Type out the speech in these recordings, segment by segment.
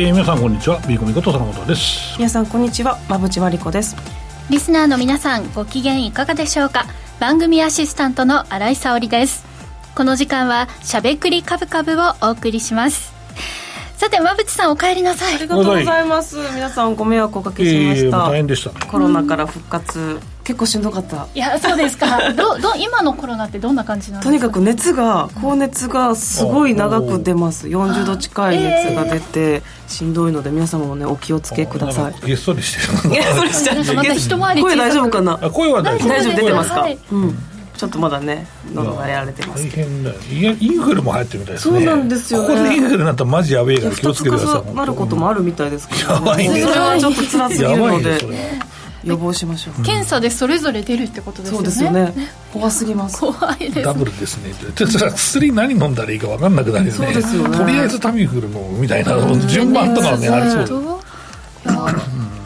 えー、皆さんこんにちは。ビーコミこと坂本です。皆さんこんにちは。馬淵真理子です。リスナーの皆さんご機嫌いかがでしょうか？番組アシスタントの新井沙織です。この時間はしゃべくりカブカブをお送りします。さて馬淵さんお帰りなさい。ありがとうございます。皆さんご迷惑おかけしました、えー、大変でした。コロナから復活、結構しんどかった。いやそうですか。ど ど今のコロナってどんな感じなんですか？とにかく熱が高熱がすごい長く出ます。40度近い熱が出て、しんどいので皆様もねお気をつけください。げっそりしてる。げっそりしてまた一回り声大丈夫かな？声は大丈夫。大丈夫。出てますか、はい、うん。ちょっとまだね喉がやられてます。大変だよ。インフルも流行ってるみたいですね。そうなんですよ、ね、ここでインフルになったらマジやべえから気をつけてください。なることもあるみたいですけど、ね、やばいね。それはちょっと辛すぎるので予防しましょう。検査でそれぞれ出るってことですよね。そうですよね。怖すぎます。怖いです。ダブルですね薬何飲んだらいいか分かんなくなるよね。そうですよね。とりあえずタミフル飲むみたいな順番とかはねありそう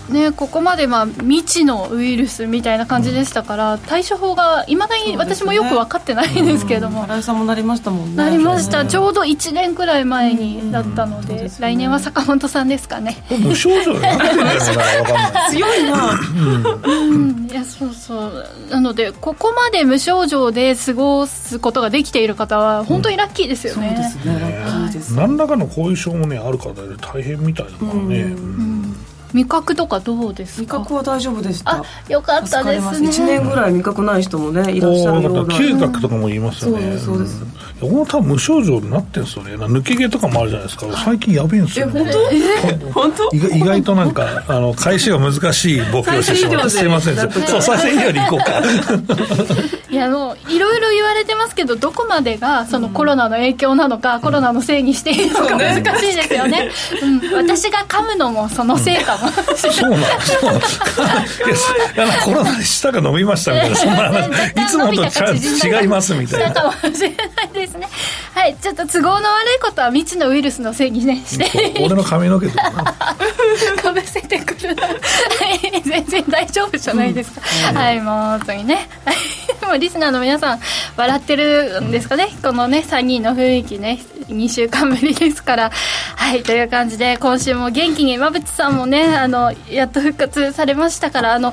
ね、ここまでまあ未知のウイルスみたいな感じでしたから、対処法がいまだに私もよく分かってないんですけれども、新井さんもなりましたもんね。なりました、ちょうど1年くらい前になったので、来年は坂本さんですかね。無症状になってるのかな強いな。うん。いやそうそう。なのでここまで無症状で過ごすことができている方は本当にラッキーですよね、そうですね。ラッキーです。何らかの後遺症もねある方で大変みたいだからね、うん味覚とかどうです味覚は大丈夫でした。よかったですね。1年ぐらい味覚ない人もねいらっしゃるような。嗅覚とかも言いますよね。そうです僕も多分無症状になってんですよね。抜け毛とかもあるじゃないですか。最近やべえんですよ、ね、本当？意外となんかあの返しが難しいボケをしてしまってすいません。そう再生医療に行こうか。いやもういろいろ言われてますけどどこまでがそのコロナの影響なのか、うん、コロナのせいにしていいのか難しいですよね、うん、私が噛むのもそのせいかも、そうなんそうなんいやコロナで舌が飲みましたみたいなそんな話いつもと違いますみたいな。かもしれないですねはいちょっと都合の悪いことは未知のウイルスのせいにねして俺の髪の毛とかかぶ せてくる。はい。全然大丈夫じゃないです。か、うん、はい。もう本当にね。もうリスナーの皆さん笑ってるんですかね、このね3人の雰囲気ね2週間ぶりですから。はい。という感じで今週も元気に馬淵さんもねあのやっと復活されましたからあの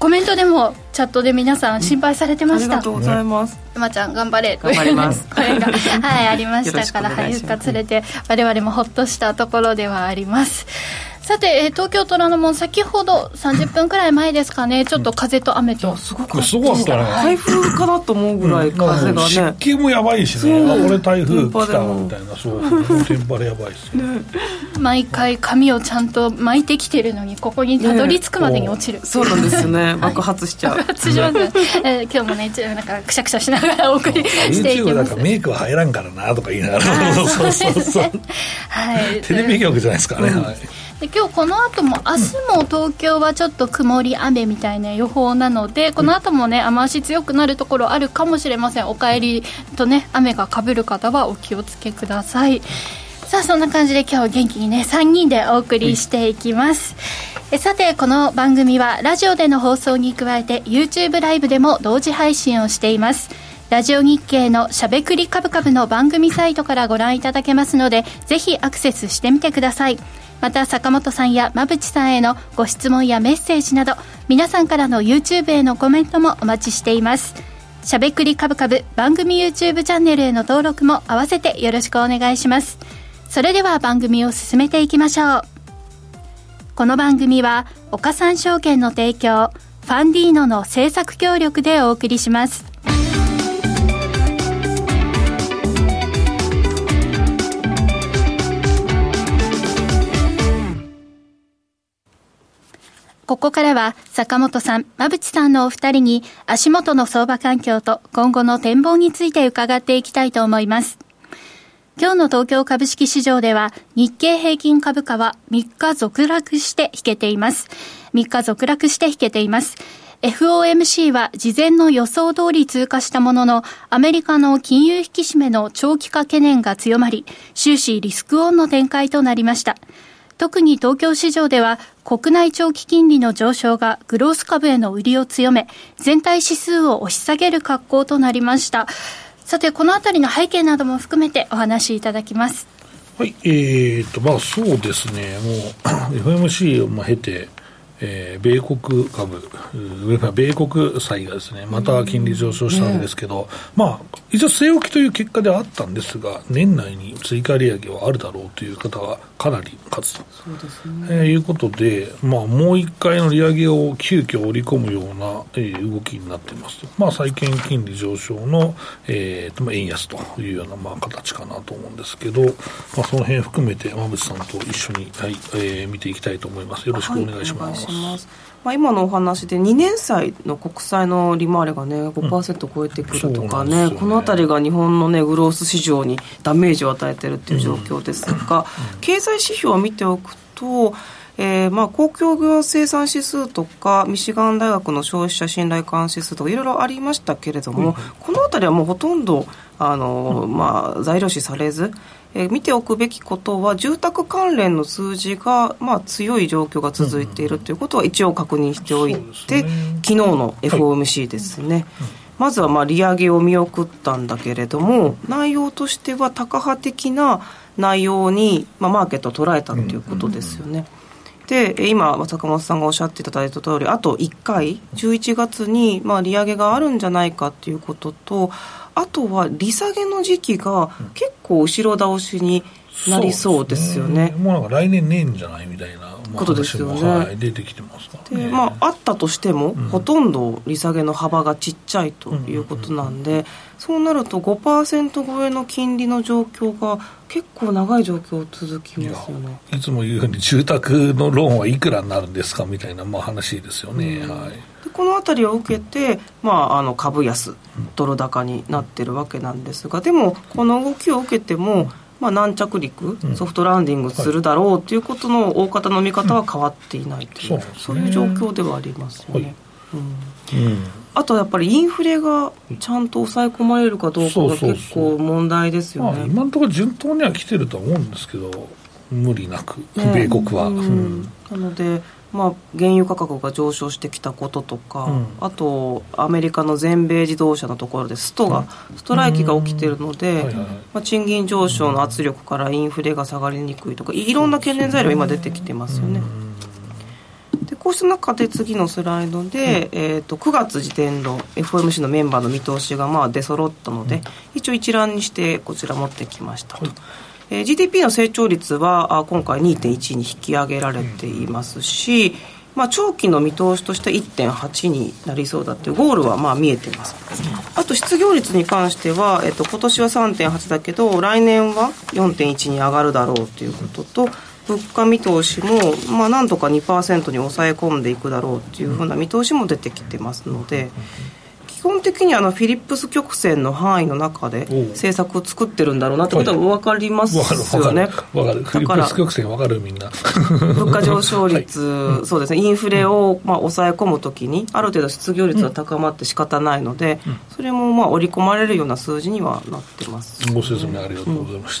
コメントでもチャットで皆さん心配されてました、ありがとうございます。馬ちゃん頑張れ。頑張ります。声がはいありましたからはい復活されて我々もほっとしたところではありますさて、えー、東京虎ノ門先ほど30分くらい前ですかね。ちょっと風と雨と、すごくすごかったね。台風かなと思うぐらい風がね、湿気もやばいしね。俺台風来たみたいな。そうテンパレやばいですね。毎回髪をちゃんと巻いてきてるのにここにたどり着くまでに落ちる、そうなんですね。爆発しちゃう。爆発します、ね。えー、今日もねなんかくしゃくしゃしながらお送りしていきます。メイクは入らんからなとか言いながら。そうそうそうはい。テレビ局じゃないですかね、はいで今日この後も明日も東京はちょっと曇り雨みたいな予報なのでこの後もね雨足強くなるところあるかもしれません。お帰りとね雨がかぶる方はお気をつけください。さあそんな感じで今日は元気にね3人でお送りしていきます、えさてこの番組はラジオでの放送に加えて YouTube ライブでも同時配信をしています。ラジオ日経のしゃべくりカブカブの番組サイトからご覧いただけますのでぜひアクセスしてみてくださいまた坂本さんや馬淵さんへのご質問やメッセージなど皆さんからの YouTube へのコメントもお待ちしています。しゃべくりカブカブ番組 YouTube チャンネルへの登録も合わせてよろしくお願いします。それでは番組を進めていきましょう。この番組は岡三証券の提供ファンディーノの制作協力でお送りします。ここからは坂本さん、馬淵さんのお二人に足元の相場環境と今後の展望について伺っていきたいと思います。今日の東京株式市場では日経平均株価は3日続落して引けています。3日続落して引けています。FOMC は事前の予想通り通過したものの、アメリカの金融引き締めの長期化懸念が強まり、終始リスクオンの展開となりました。特に東京市場では国内長期金利の上昇がグロース株への売りを強め、全体指数を押し下げる格好となりました。さて、このあたりの背景なども含めてお話しいただきます。はい、えーと、まあそうですね、もう FMC を経て、えー、米国株、米国債がですね、また金利上昇したわけですけど、まあ、一応据え置きという結果ではあったんですが、年内に追加利上げはあるだろうという方はかなり勝つと。そうですね。えー、いうことで、まあ、もう一回の利上げを急遽織り込むような、えー、動きになっていますまあ、債券金利上昇の、えー円安というような、まあ、形かなと思うんですけど、まあ、その辺含めて、馬渕さんと一緒に、はいえー、見ていきたいと思います。よろしくお願いします。はいます。まあ、今のお話で2年債の国債の利回りがね5%超えてくるとかねうんね、この辺りが日本のねグロース市場にダメージを与えているという状況ですが、うん、経済指標を見ておくとえーまあ、公共業生産指数とかミシガン大学の消費者信頼感指数とかいろいろありましたけれども、うん、この辺りはもうほとんどあの、まあ、材料視されずえー、見ておくべきことは住宅関連の数字が、まあ、強い状況が続いているということは一応確認しておいて、うんね、昨日の FOMC ですね、はいまずはまあ利上げを見送ったんだけれども内容としてはタカ派的な内容に、まあ、マーケットを捉えたということですよね。で今坂本さんがおっしゃっていただいた通りあと1回11月にまあ利上げがあるんじゃないかということとあとは利下げの時期が結構後ろ倒しになりそうですよね。ねもうなんか来年ねえんじゃないみたいな。ことですよね、はい、出てきてますか。で、まあ、あったとしても、うん、ほとんど利下げの幅がちっちゃいということなんで、うんうんうん、そうなると5%超えの金利の状況が結構長い状況続きますよね。いつも言うように住宅のローンはいくらになるんですかみたいな、まあ、話ですよね、うん、はい。この辺りを受けて、まあ、あの株安、ドル高になってるわけなんですが、でも、この動きを受けても、まあ、軟着陸、ソフトランディングするだろうということの大方の見方は変わっていないという、そういう状況ではありますよね。うん。あとやっぱりインフレがちゃんと抑え込まれるかどうかが結構問題ですよね。今のところ順当には来てると思うんですけど無理なく、米国は。うん、なのでまあ、原油価格が上昇してきたこととか、うん、あとアメリカの全米自動車のところでストが、うん、ストライキが起きているので、まあ、賃金上昇の圧力からインフレが下がりにくいとかいろんな懸念材料今出てきてますよね。でこうした中で次のスライドで、うん、えーと、9月時点の FOMC のメンバーの見通しがまあ出揃ったので、一応一覧にしてこちら持ってきましたと。はいえー、GDP の成長率はあ今回2.1に引き上げられていますし、まあ、長期の見通しとして1.8になりそうだというゴールはまあ見えています。あと失業率に関しては、えっと、今年は3.8だけど来年は4.1に上がるだろうということと物価見通しも、まあ、なんとか2%に抑え込んでいくだろうというふうな見通しも出てきてますので、基本的にあのフィリップス曲線の範囲の中で政策を作ってるんだろうなってことは分かりますよね。分かるフィリップス曲線分かるみんな。物価上昇率、はい、そうですね、インフレをまあ抑え込むときに、ある程度失業率が高まって仕方ないので、うん、それもまあ織り込まれるような数字にはなってます、ね、ご説明ありがとうございまし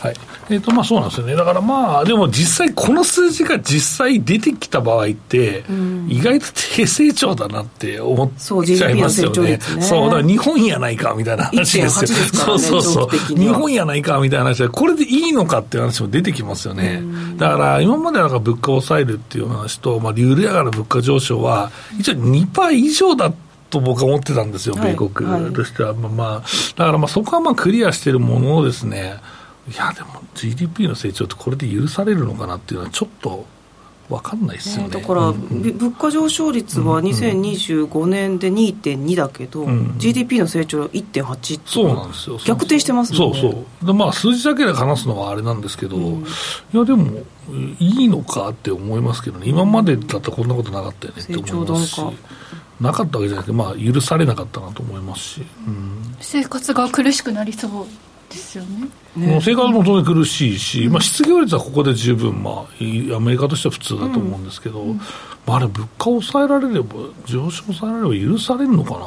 た。はい。えっ、ー、と、まあそうなんですよね。だからまあ、でも実際この数字が実際出てきた場合って、うん、意外と低成長だなって思っちゃいますよね。そう、だから日本やないかみたいな話ですよ。すね、そうそうそう。日本やないかみたいな話で、これでいいのかっていう話も出てきますよね。だから今までなんか物価を抑えるっていう話と、まあ、緩やかな物価上昇は、一応2%以上だと僕は思ってたんですよ、米国としては。はいはい、まあ、だからまあそこはまあクリアしているものをですね、いや、でも GDP の成長ってこれで許されるのかなっていうのはちょっと分かんないですよね、ね、だから、うん、物価上昇率は2025年で2.2だけど、うん、GDP の成長は1.8そうなんですよ。逆転してますね。そうそう。でまあ数字だけで話すのはあれなんですけど、うん、いやでもいいのかって思いますけどね。今までだったらこんなことなかったよねって思いますし。なかったわけじゃなくて、まあ、許されなかったなと思いますし、生活が苦しくなりそうですよね。ね。生活も当然苦しいし、うん、まあ、失業率はここで十分、まあ、アメリカとしては普通だと思うんですけど、うん、まあ、あれ、物価を抑えられれば、上昇抑えられれば許されるのかな？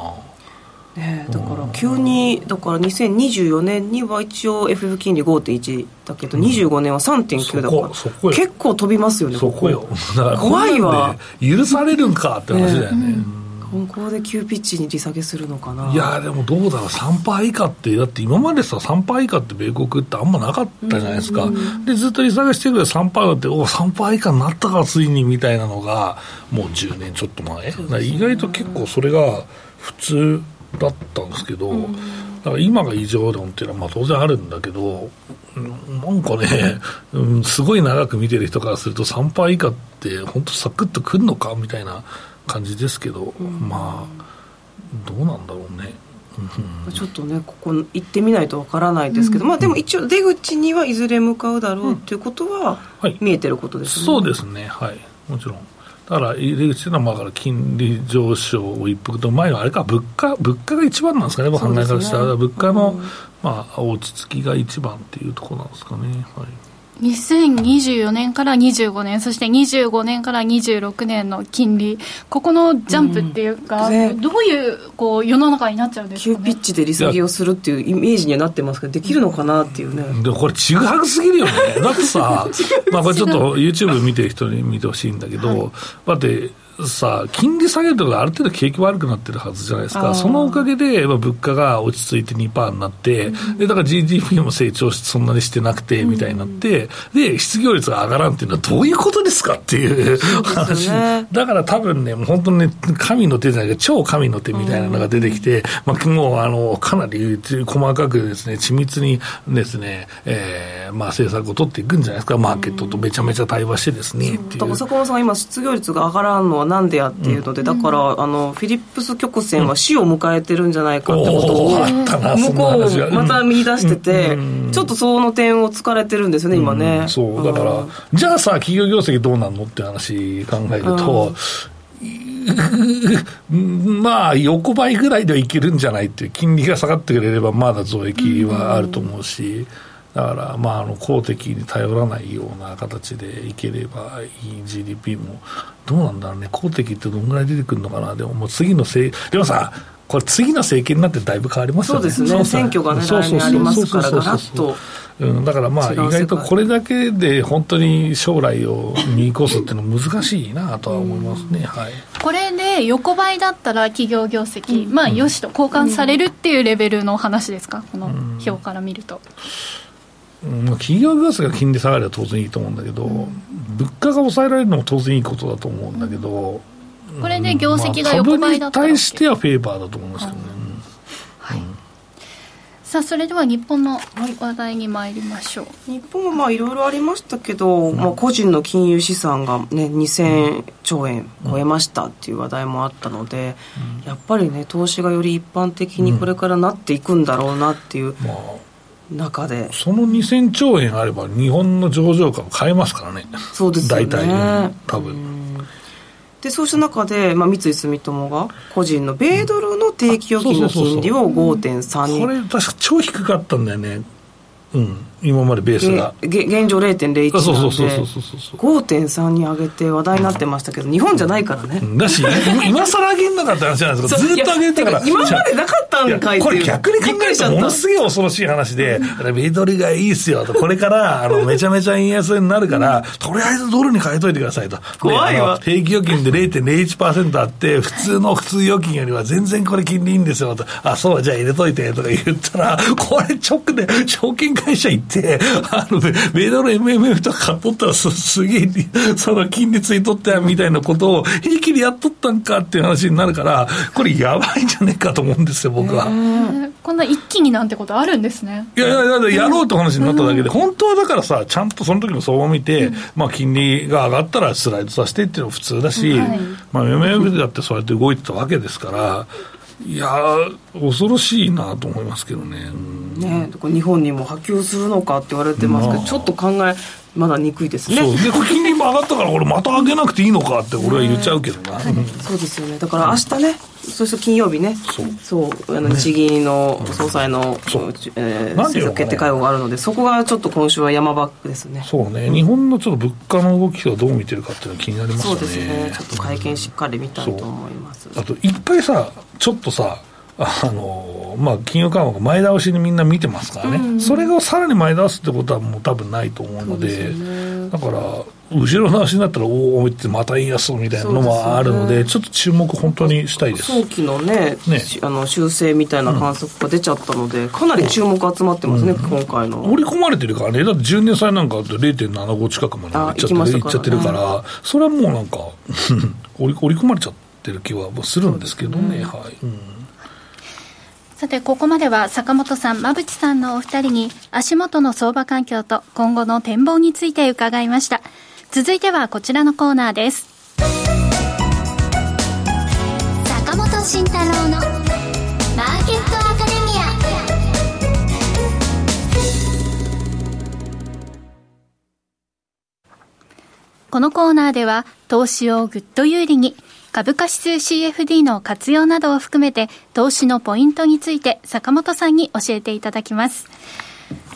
ね、だから急に、だから2024年には一応 FF 金利5.1だけど、25年は3.9だから結構飛びますよねそこよ。怖いわ。許されるんかって話だよね、ここで急ピッチに利下げするのかな？いやでもどうだろう。3%以下ってだって今までさ3%以下って米国ってあんまなかったじゃないですか、うん、でずっと利下げしてくれ3%だってお3%以下になったかついにみたいなのがもう10年ちょっと前、ね、意外と結構それが普通だったんですけど、うん。だから今が異常論っていうのはまあ当然あるんだけど、なんかね、うん、すごい長く見てる人からすると3%以下って本当サクッとくるのか？みたいな感じですけど、うん、まあどうなんだろうね。ちょっとねここ行ってみないとわからないですけど、うん、まあでも一応出口にはいずれ向かうだろうっていうことは見えてることですね、はい、そうですね。はい。もちろん。だから入り口というのは、まあ、から金利上昇を一服と、前はあれか、物価、物価が一番なんですかね、考え方したら、物価の、まあ、落ち着きが一番っていうところなんですかね。はい2024年から25年そして25年から26年の金利。ここのジャンプっていうか、うん、どういうこう世の中になっちゃうんですか、ね、急ピッチで利下げをするっていうイメージにはなってますけどできるのかなっていうね。でもこれちぐはぐすぎるよね。だってさ まあこれちょっと YouTube 見てる人に見てほしいんだけど、はい、だってさ、金利下げるとかある程度景気悪くなってるはずじゃないですか、そのおかげで、まあ、物価が落ち着いて2%になって、うん、でだから GDP も成長しそんなにしてなくてみたいになって、うん、で失業率が上がらんっていうのはどういうことですかっていう話、ね、だから多分ね、もう本当にね、神の手じゃないか、超神の手みたいなのが出てきて、うん、まあ、もうあのかなり細かくですね、緻密にですね、えーまあ、政策を取っていくんじゃないですか、マーケットとめちゃめちゃ対話してですね。だから坂本さん今失業率が上がらんのはなんでやっていうので、だから、あのフィリップス曲線は死を迎えてるんじゃないかってことを、向こうをまた見出してて、ちょっとその点を突かれてるんですよね、今ね。そうだから、じゃあさ、企業業績どうなんのって話考えると、まあ、横ばいぐらいではいけるんじゃないっていう、金利が下がってくれれば、まだ増益はあると思うし。だから、まあ、あの公的に頼らないような形でいければいい GDP も、どうなんだろうね、公的ってどんぐらい出てくるのかな、でももう次のせい、でもさ、これ、次の政権になってだいぶ変わりますよね。そうですね、選挙がね、来年ありますから、ガラッと。うん、だからまあ意外とこれだけで本当に将来を見越すっていうのは難しいなとは思いますね、はい、これで横ばいだったら企業業績、うん、まあよしと交換されるっていうレベルの話ですか、この表から見ると。うん、企業業績が金利下がれば当然いいと思うんだけど、物価が抑えられるのも当然いいことだと思うんだけど、これで業績が横ばいだったら、まあ、に対してはフェーバーだと思いますけどね。はい、さあそれでは日本の話題に参りましょう、日本はまあいろいろありましたけど、うん、まあ、個人の金融資産が、ね、2000兆円超えましたっていう話題もあったので、うん、やっぱりね投資がより一般的にこれからなっていくんだろうなっていう、まあ中で。その2000兆円あれば日本の上場株買えますからね。そうですよね。大体多分。でそうした中で、まあ、三井住友が個人の米ドルの定期預金の金利を5.3にこれ確か超低かったんだよね。うん今までベースが。現状0.01なんで。5.3に上げて話題になってましたけど日本じゃないからね。だし今更上げんなかった話じゃないですかずっと上げてたから。今までなかったんかいこれ逆に考えた。らものすげえ恐ろしい話でミドルがいいっすよと。これからあのめちゃめちゃ円安になるからとりあえずドルに変えといてくださいと。怖いわ。定期預金で0.01%あって普通の普通預金よりは全然これ金利いいんですよと。あそうじゃあ入れといてとか言ったらこれ直で証券会社行って、あの、米ドル MMF とか買っとったらすすげえ、その金利ついとったやみたいなことを平気でやっとったんかっていう話になるから、これやばいんじゃねえかと思うんですよ、僕は。こんな一気になんてことあるんですね。いやいや、やろうって話になっただけで、本当はだからさ、ちゃんとその時の相場を見て、まあ金利が上がったらスライドさせてっていうのは普通だし、まあ MMF だってそうやって動いてたわけですから、いや恐ろしいなと思いますけどね。ね日本にも波及するのかって言われてますけど、まあ、ちょっと考えまだにくいです。ね。そう。で金利も上がったからこれまた上げなくていいのかって俺は言っちゃうけどな、そうですよね。だから明日ね、そして金曜日ね。そう。あの日銀の総裁の、ねえー、政策決定会合があるのでそこがちょっと今週は山場ですね。そうね、日本のちょっと物価の動きをどう見てるかっていうのは気になりますね。そうですね。ちょっと会見しっかり見たいと思います、あと一回さちょっとさあのまあ、金融緩和が前倒しにみんな見てますからね、うん、それをさらに前倒すってことはもう多分ないと思うので、ね、だから、後ろ倒しになったら、おおってまた円安みたいなのもあるので、でね、ちょっと注目、本当にしたいです早期のね、ねあの修正みたいな観測が出ちゃったので、うん、かなり注目集まってますね、うん、今回の。盛り込まれてるからね、だって10年債なんかだと0.75近くまでいっちゃって、ね、っちゃってるから、それはもうなんか織り込まれちゃってる気はするんですけどね。はい、うんさて、ここまでは坂本さん、馬淵さんのお二人に足元の相場環境と今後の展望について伺いました。続いてはこちらのコーナーです。坂本慎太郎のマーケットアカデミア。このコーナーでは投資をぐっと有利に株価指数 CFD の活用などを含めて投資のポイントについて坂本さんに教えていただきます。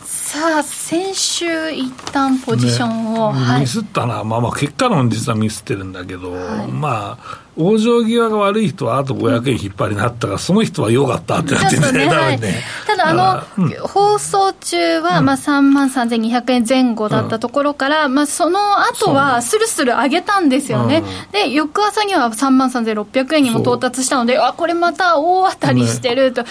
さあ、先週一旦ポジションを、ねはい、ミスったな、まあまあ結果論実はミスってるんだけど、はい、まあ、往生際が悪い人はあと500円引っ張りになったから、その人は良かったってなってね、ね多分ね。ただ、あの、うん、放送中は、まあ、3万3200円前後だったところから、うん、まあ、その後は、スルスル上げたんですよね。で、翌朝には3万3600円にも到達したので、あ、これまた大当たりしてると、ね、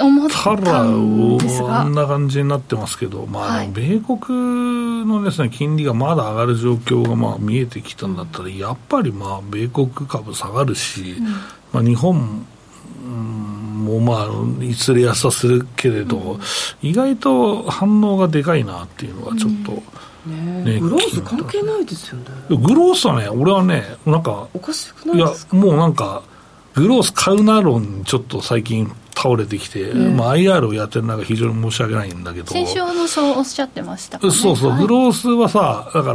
思ったんですが。こんな感じになってますけど、まあ、はい、米国のですね、金利がまだ上がる状況がまあ見えてきたんだったら、やっぱりまあ、米国株株下がるし、うん、まあ、日本もまあいつれやさするけれど、うん、意外と反応がでかいなっていうのがちょっと。ね、グロース関係ないですよね。グロースはね俺はねなんかおかしくないですか？いやもうなんかグロース買うな論ちょっと最近倒れてきて、ね、まあ、IR をやってる中非常に申し訳ないんだけど。先週もそうおっしゃってました、ね、そうそう、グロースはさだか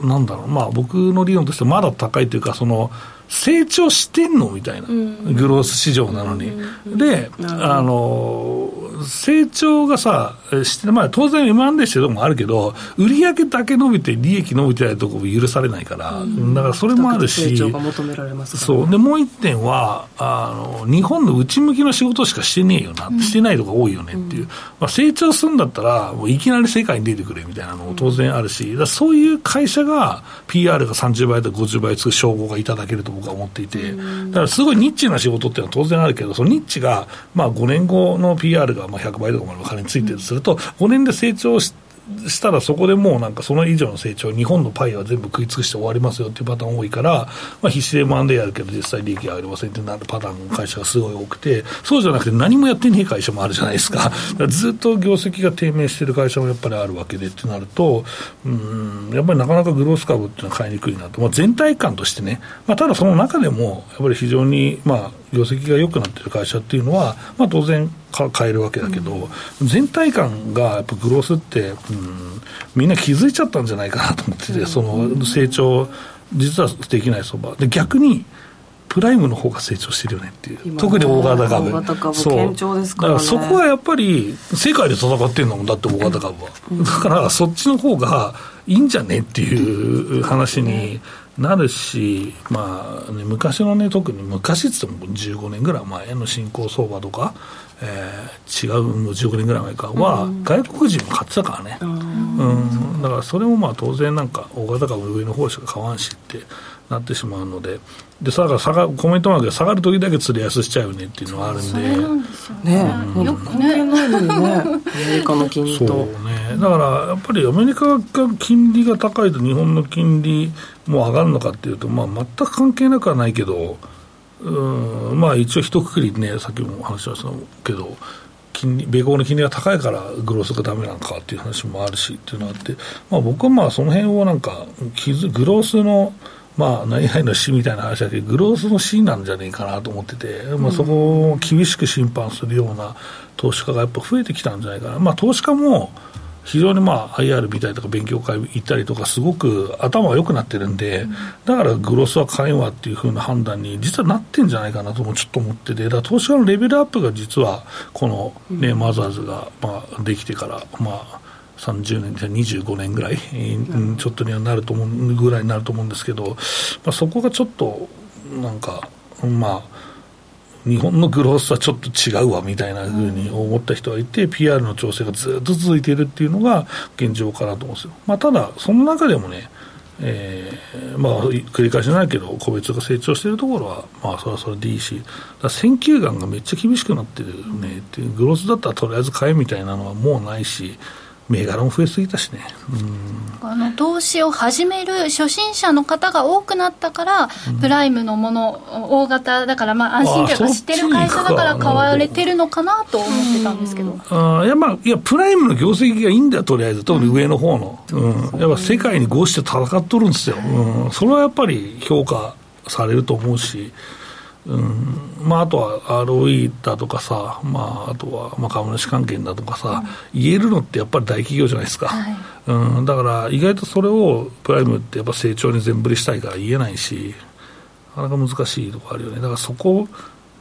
らなんだろうまあ僕の理論としてまだ高いというかその成長してんの？みたいな、うん、グロース市場なのに。うん、で、あの、成長がさ、して、まあ当然 M&A してるとこもあるけど、売上だけ伸びて利益伸びてないとこも許されないから、うん、だからそれもあるし、成長が求められます、ね、そう。で、もう一点は、あの、日本の内向きの仕事しかしてねえよな、してないとこ多いよねっていう。まあ成長するんだったら、もういきなり世界に出てくれみたいなのも当然あるし、そういう会社が PR が30倍とか50倍つく称号がいただけると僕は思っていて、だからすごいニッチな仕事っていうのは当然あるけど、そのニッチが、まあ5年後の PR がまあ100倍とかまで仮についてるとすると、5年で成長し、したらそこでもうなんかその以上の成長、日本のパイは全部食い尽くして終わりますよっていうパターン多いから、まあ、必死でマンデーやるけど実際利益上がりませんってなるパターンの会社がすごい多くて、そうじゃなくて何もやってねえ会社もあるじゃないですか。か ずっと業績が低迷してる会社もやっぱりあるわけでってなると、うん、やっぱりなかなかグロース株っていうのは買いにくいなと。まあ、全体感としてね、まあ、ただその中でも、やっぱり非常に、まあ、業績が良くなってる会社っていうのは、まあ、当然買えるわけだけど、うん、全体感がやっぱグロースって、うん、みんな気づいちゃったんじゃないかなと思ってて、その成長、実はできない相場。で逆にプライムの方が成長してるよねっていう、特に大型株、大型株堅調ですから、ね、だからそこはやっぱり、世界で戦ってるのもだって大型株は、うん、だからそっちの方がいいんじゃねっていう話になるし、まあね、昔のね、特に昔っつっても15年ぐらい前の新興相場とか、えー、違うの15年ぐらい前かは、外国人も買ってたからね、うん、うん、だからそれもまあ当然なんか、大型株上の方しか買わんしってなってしまうので、でさ下がコメントマークで下がる時だけ釣り安しちゃうよねっていうのがあるんで、ね、うん、よく関係ないのにね、アメリカの金利と。そうね、だからやっぱりアメリカが金利が高いと日本の金利も上がるのかっていうと、まあ、全く関係なくはないけど、うん。まあ、一応一括りね、さっきも話しましたけど、金利米国の金利が高いからグロースがダメなのかっていう話もあるしっていうのがあって、まあ、僕はまあその辺をなんか、グロースのまあ、何々の死みたいな話だけど、グロースの死なんじゃねえかなと思ってて、まあ、そこを厳しく審判するような投資家がやっぱ増えてきたんじゃないかな。まあ、投資家も非常にまあ IR 見たりとか勉強会行ったりとかすごく頭が良くなってるんで、だからグロスは買えんわっていうふうな判断に実はなってんじゃないかなともちょっと思ってて、だ投資家のレベルアップが実はこのね、マザーズがまあできてから、まあ30年、じゃ25年ぐらい、うん、ちょっとにはなると思うぐらいになると思うんですけど、まあ、そこがちょっとなんか、まあ、日本のグロースはちょっと違うわみたいなふうに思った人がいて、うん、PR の調整がずっと続いているっていうのが現状かなと思うんですよ。まあ、ただ、その中でもね、えー、まあ、繰り返しないけど、個別が成長しているところは、まあ、それはそれでいいし、選球眼がめっちゃ厳しくなってるねっていう、グロースだったらとりあえず買えみたいなのはもうないし、銘柄も増えすぎたしね、あの投資を始める初心者の方が多くなったから、うん、プライムのもの大型だからまあ安心というか知ってる会社だから買われてるのかなと思ってたんですけど、あいやまあいやプライムの業績がいいんだよとりあえず特に上の方の、うん、やっぱ世界に合して戦っとるんですよ、うん、それはやっぱり評価されると思うしうん。まあ、あとは ROE だとかさ、まあ、あとはまあ株主関係だとかさ、うん、言えるのってやっぱり大企業じゃないですか、はい、うん、だから意外とそれをプライムってやっぱ成長に全振りしたいから言えないし、なかなか難しいところあるよね、だからそこ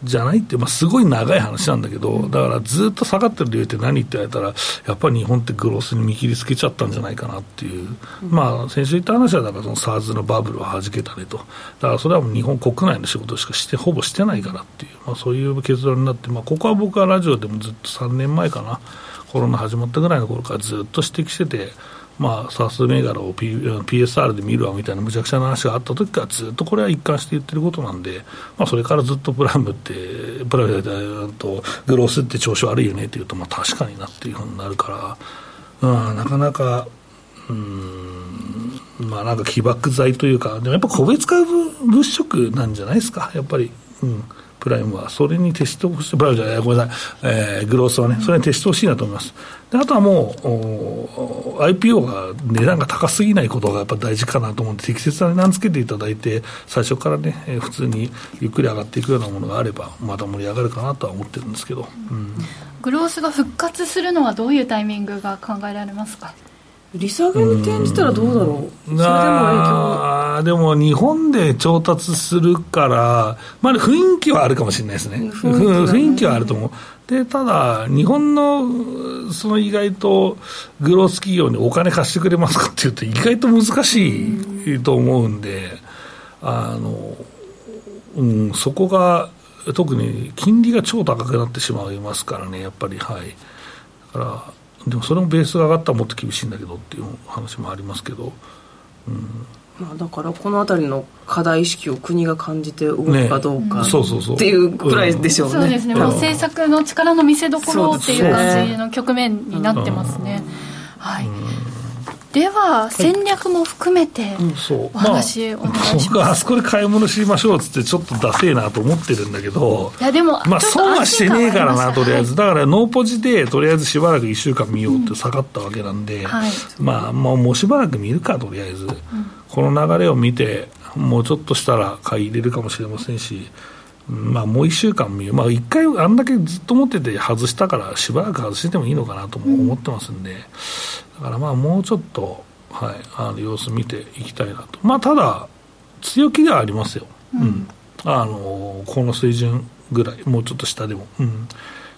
じゃないって、まあ、すごい長い話なんだけど、だからずっと下がってる理由って何って言われたら、やっぱり日本ってグロースに見切りつけちゃったんじゃないかなっていう、うん、まあ、先週言った話は、だからその SARS のバブルをはじけたねと、だからそれはもう日本国内の仕事しかして、ほぼしてないからっていう、まあ、そういう結論になって、まあ、ここは僕はラジオでもずっと3年前かな、コロナ始まったぐらいの頃からずっと指摘してて、まあ、サス銘柄を、P、PSR で見るわみたいなむちゃくちゃな話があった時からずっとこれは一貫して言ってることなんで、まあ、それからずっとプラムって、プライムとグロースって調子悪いよねっていうと、まあ、確かになっていうふうになるから、うん、なかなか、うん、まあなんか起爆剤というか、でもやっぱ個別株物色なんじゃないですか、やっぱり。うんプライムは、それに徹してほしい、プライムじゃない、ごめんなさい、えー、グロースはね、それに徹してほしいなと思います。であとはもう、IPO が値段が高すぎないことがやっぱ大事かなと思うんで、適切な値段つけていただいて、最初からね、えー、普通にゆっくり上がっていくようなものがあれば、また盛り上がるかなとは思ってるんですけど。うん、グロースが復活するのはどういうタイミングが考えられますか？利下げに転じたらどうだろう、うん、それでも影響でも日本で調達するから、まあ、雰囲気はあるかもしれないですね、雰囲気はあると思う。でただ、日本のその意外とグロース企業にお金貸してくれますかっていうと、意外と難しいと思うんで、あのうん、そこが特に金利が超高くなってしまいますからね、やっぱり、はい。だからでもそれもベースが上がったらもっと厳しいんだけどっていう話もありますけど、うん。まあ、だからこの辺りの課題意識を国が感じて動くかどうか、ね、そうそうそうっていう。くらいでしょうね、そうですね、もう政策の力の見せどころっていう感じの局面になってますね。はい、では戦略も含めてお話お願いします、まあ、僕はあそこで買い物しましょうっつってちょっとダセえなと思ってるんだけどいやでもまあ損はしてねえからなとりあえず、だからノーポジでとりあえずしばらく1週間見ようって下がったわけなんで、うん。はい、まあもうもうしばらく見るかとりあえず、うん、この流れを見てもうちょっとしたら買い入れるかもしれませんしまあ、もう1週間見る、まあ、1回あんだけずっと持ってて外したからしばらく外してもいいのかなとも思ってますんで、だからまあもうちょっと、はい、あの様子見ていきたいなと、まあ、ただ、強気ではありますよ、うん、うん、あのこの水準ぐらい、もうちょっと下でも。うん。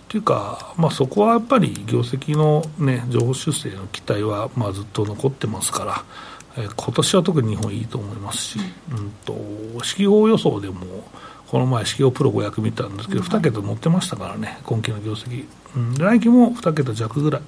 というか、まあ、そこはやっぱり業績の、ね、情報修正の期待は、まあ、ずっと残ってますから、えー、今年は特に日本いいと思いますし、うんと、指揮法予想でも、この前、指揮法プロ500見たんですけど、2桁乗ってましたからね、今期の業績、うん、来期も2桁弱ぐらい。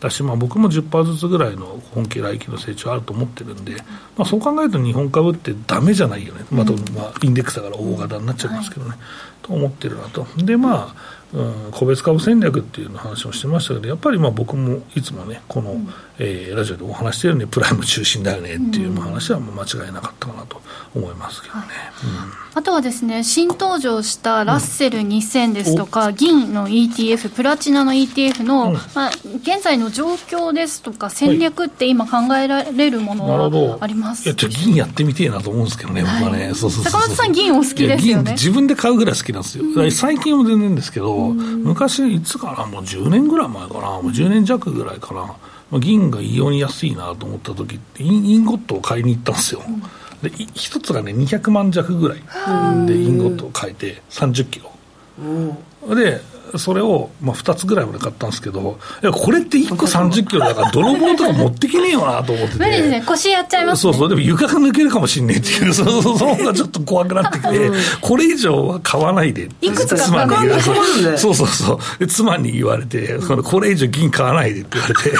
だし、まあ、僕も10%ずつぐらいの本気来期の成長あると思ってるんで、まあ、そう考えると日本株ってだめじゃないよね、まあ、まあ、インデックスだから大型になっちゃいますけどね、はい、と思ってるなと。でまあうん、個別株戦略っていうの話もしてましたけど、やっぱりまあ僕もいつもね、この、うん、えー、ラジオでお話してるように、プライム中心だよねっていう話は間違いなかったかなと思いますけどね。うん、あとはですね、新登場したラッセル2000ですとか、うん、銀の ETF、プラチナの ETF の、まあ、現在の状況ですとか、戦略って今考えられるものはあります、はい、いや、銀やってみてえなと思うんですけどね、僕はね。そうそう坂本さん、銀お好きですよね。自分で買うぐらい好きなんですよ。最近は全然ですけど、昔、いつかな、もう10年ぐらい前かな、もう10年弱ぐらいかな、まあ、銀が異様に安いなと思った時イン、インゴットを買いに行ったんですよ。で一つがね200万弱ぐらい。でインゴットを買えて30キロ。でそれを、まあ、2つぐらいまで買ったんですけど、いや、これって1個30キロだから、泥棒とか持ってきねえよなと思ってて。無理ですね、腰やっちゃいます、ね、そうそう、でも床が抜けるかもしんねえっていう、その方がちょっと怖くなってきて、これ以上は買わないで。いくつか妻に言われて、そうそうそう、妻に言われて、そのこれ以上銀買わないでって言われて、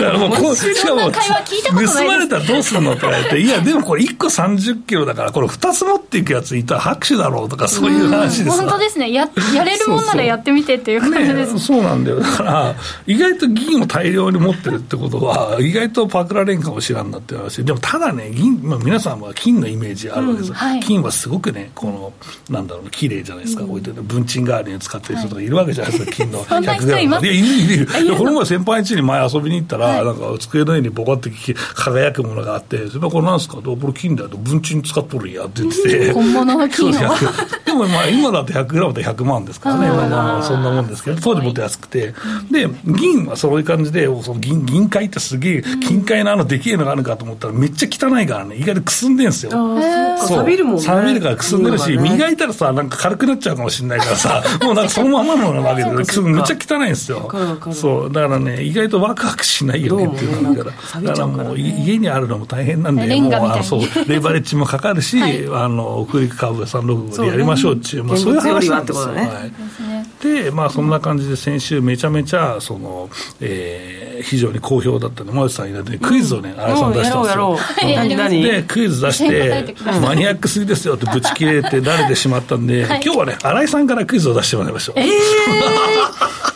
だからもうこしかも、盗まれたらどうするのって言われて、いや、でもこれ1個30キロだから、これ2つ持っていくやついたら拍手だろうとか、そういう話です本当ですね。や、やれるもんならやってみてっていう感じです、ね、そうなんだよ、だから、意外と銀を大量に持ってるってことは、意外とパクられんかもしらんなって話、でもただね、銀、まあ、皆さんは金のイメージあるわけです、うん。はい、金はすごくね、この、なんだろう、綺麗じゃないですか、うん、置いてる文鎮代わりに使ってる人とかい。るわけじゃないですか、金の。100グラム。いや、いるいるいる。この前先輩ん家に前遊びに行ったら、はい、なんか机の上にボコって輝くものがあって、それこれなんですか？これ金だよ。と、文鎮使っとるんやって言ってて。本物の金 でもまあ今だって100グラムで100万ですからね、まあ、そんなもんですけど、当時もっと安くて。で、銀はそういう感じで、その銀銀塊ってすげえ、金塊のあのでけえのがあるかと思ったら、めっちゃ汚いからね、意外とくすんでんすよ。そう。錆びるもんね。錆びるからくすんでるし、磨いたらさ、なんか軽くなっちゃうかもしれないからさ、もうなんかそのままのわけで、めっちゃ汚いんですよ。そう。だからね、意外とワクワクしないよねっていうのがから、だからもう家にあるのも大変なんで、もうあそう。レバレッジもかかるし、あのクリック株365でやりましょうっていう、まあ、そういう話なんですよ。で、まあ、そんな感じで先週、めちゃめちゃその、えー、非常に好評だったんで、さんになって、クイズをね、新井さん出したんですよ。で、クイズ出して、マニアックすぎですよってぶち切れて、慣れてしまったんで、今日はね、新井さんからクイズを出してもらいましょう。えー。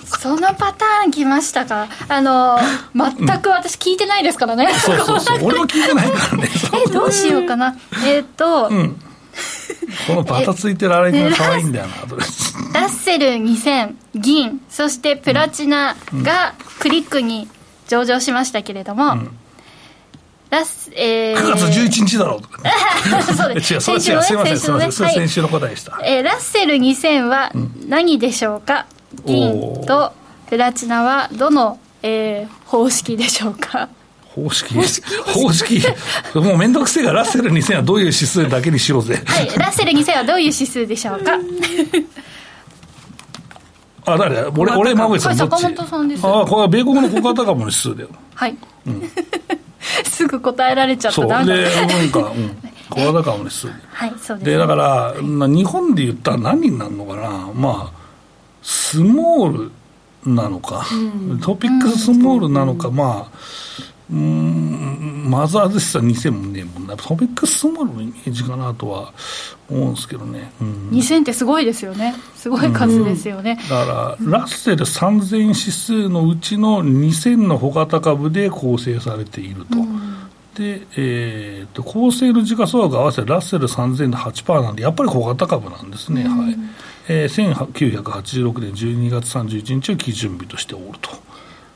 そのパターン来ましたか？あの全く私聞いてないですからね、うん、そうそうそう。俺も聞いてないからね。えどうしようかな。えっ、ー、と、うん、このバタついてるあれが可愛いんだよなラッセル2000銀。そしてプラチナがクリックに上場しましたけれども、うん。ラス、えー、9月11日だろうとか、ね、そうです。違う、それ違う、すみません、すみません、先週の答えでした。えー、ラッセル2000は何でしょうか、銀とプラチナはどの、えー、方式でしょうか？方式。方式。もう面倒くせえがラッセル2000はどういう指数だけにしようぜ。はい。ラッセル2000はどういう指数でしょうか？あ誰？俺俺馬口さん坂本さんですあこれは米国の小型株の指数だよ。はい、うん、すぐ答えられちゃった。そう。でなんか、うん、小型株の指数。はい。そうです、ね、でだから日本で言ったら何になるのかな？まあスモールなのか、うん、トピックススモールなのか、うん、まあ、うん、マザーズしさ2000もねえもんな、トピックススモールのイメージかなとは思うんですけどね。うん、2000ってすごいですよね。すごい数ですよね。だから、ラッセル3000指数のうちの2000の小型株で構成されていると。で、えーと、構成の時価総額合わせてラッセル3000で8%なんで、やっぱり小型株なんですね。はいえー、1986年12月31日を基準日としておると。